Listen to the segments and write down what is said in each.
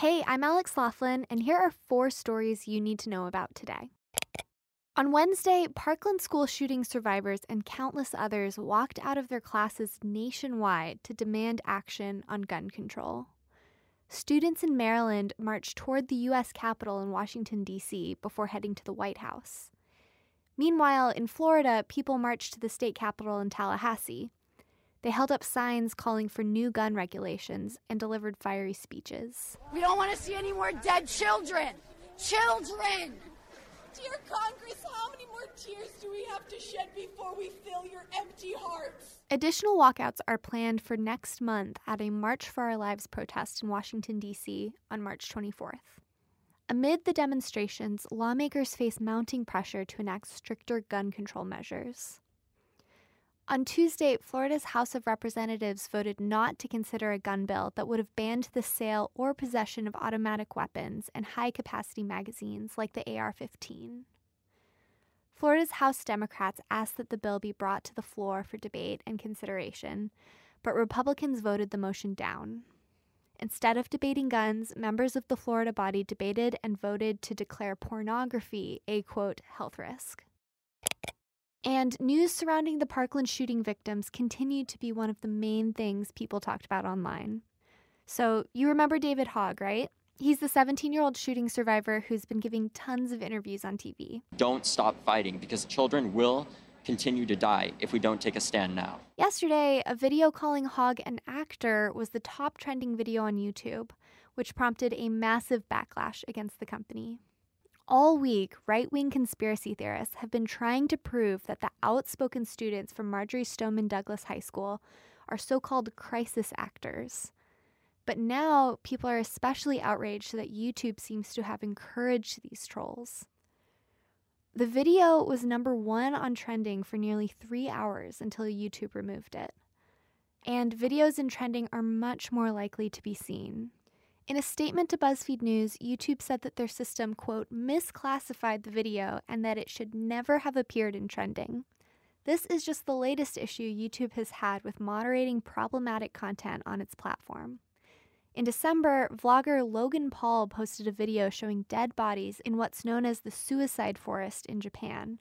Hey, I'm Alex Laughlin, and here are four stories you need to know about today. On Wednesday, Parkland school shooting survivors and countless others walked out of their classes nationwide to demand action on gun control. Students in Maryland marched toward the U.S. Capitol in Washington, D.C., before heading to the White House. Meanwhile, in Florida, people marched to the state capitol in Tallahassee. They held up signs calling for new gun regulations and delivered fiery speeches. We don't want to see any more dead children! Children! Dear Congress, how many more tears do we have to shed before we fill your empty hearts? Additional walkouts are planned for next month at a March for Our Lives protest in Washington, D.C. on March 24th. Amid the demonstrations, lawmakers face mounting pressure to enact stricter gun control measures. On Tuesday, Florida's House of Representatives voted not to consider a gun bill that would have banned the sale or possession of automatic weapons and high capacity magazines like the AR 15. Florida's House Democrats asked that the bill be brought to the floor for debate and consideration, but Republicans voted the motion down. Instead of debating guns, members of the Florida body debated and voted to declare pornography a quote health risk. And news surrounding the Parkland shooting victims continued to be one of the main things people talked about online. So, you remember David Hogg, right? He's the 17 year old shooting survivor who's been giving tons of interviews on TV. Don't stop fighting because children will continue to die if we don't take a stand now. Yesterday, a video calling Hogg an actor was the top trending video on YouTube, which prompted a massive backlash against the company. All week, right wing conspiracy theorists have been trying to prove that the outspoken students from Marjory Stoneman Douglas High School are so called crisis actors. But now people are especially outraged that YouTube seems to have encouraged these trolls. The video was number one on trending for nearly three hours until YouTube removed it. And videos in trending are much more likely to be seen. In a statement to BuzzFeed News, YouTube said that their system, quote, misclassified the video and that it should never have appeared in trending. This is just the latest issue YouTube has had with moderating problematic content on its platform. In December, vlogger Logan Paul posted a video showing dead bodies in what's known as the suicide forest in Japan,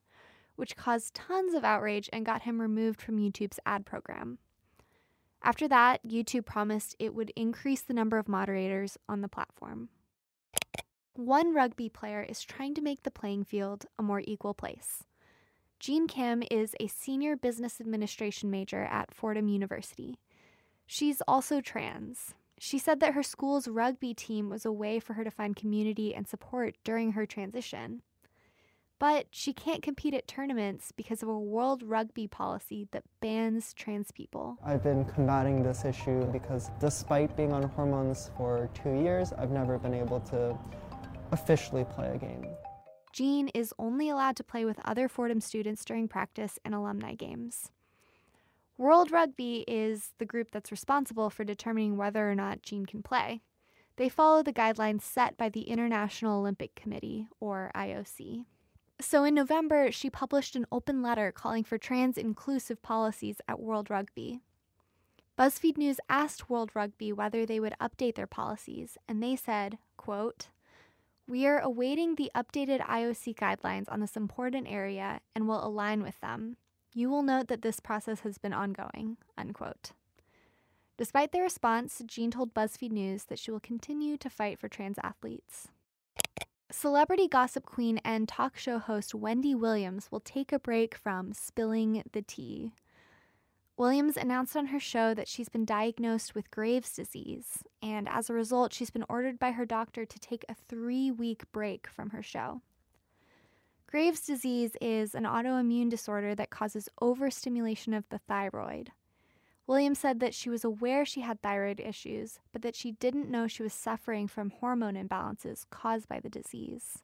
which caused tons of outrage and got him removed from YouTube's ad program. After that, YouTube promised it would increase the number of moderators on the platform. One rugby player is trying to make the playing field a more equal place. Jean Kim is a senior business administration major at Fordham University. She's also trans. She said that her school's rugby team was a way for her to find community and support during her transition. But she can't compete at tournaments because of a world rugby policy that bans trans people. I've been combating this issue because despite being on hormones for two years, I've never been able to officially play a game. Jean is only allowed to play with other Fordham students during practice and alumni games. World Rugby is the group that's responsible for determining whether or not Jean can play. They follow the guidelines set by the International Olympic Committee, or IOC. So in November, she published an open letter calling for trans inclusive policies at World Rugby. BuzzFeed News asked World Rugby whether they would update their policies, and they said, quote, We are awaiting the updated IOC guidelines on this important area and will align with them. You will note that this process has been ongoing, unquote. Despite their response, Jean told BuzzFeed News that she will continue to fight for trans athletes. Celebrity gossip queen and talk show host Wendy Williams will take a break from spilling the tea. Williams announced on her show that she's been diagnosed with Graves' disease, and as a result, she's been ordered by her doctor to take a three week break from her show. Graves' disease is an autoimmune disorder that causes overstimulation of the thyroid. Williams said that she was aware she had thyroid issues, but that she didn't know she was suffering from hormone imbalances caused by the disease.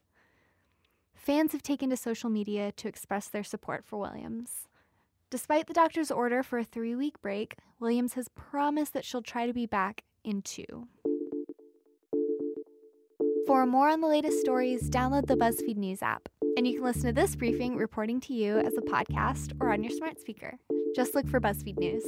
Fans have taken to social media to express their support for Williams. Despite the doctor's order for a three week break, Williams has promised that she'll try to be back in two. For more on the latest stories, download the BuzzFeed News app. And you can listen to this briefing reporting to you as a podcast or on your smart speaker. Just look for BuzzFeed News.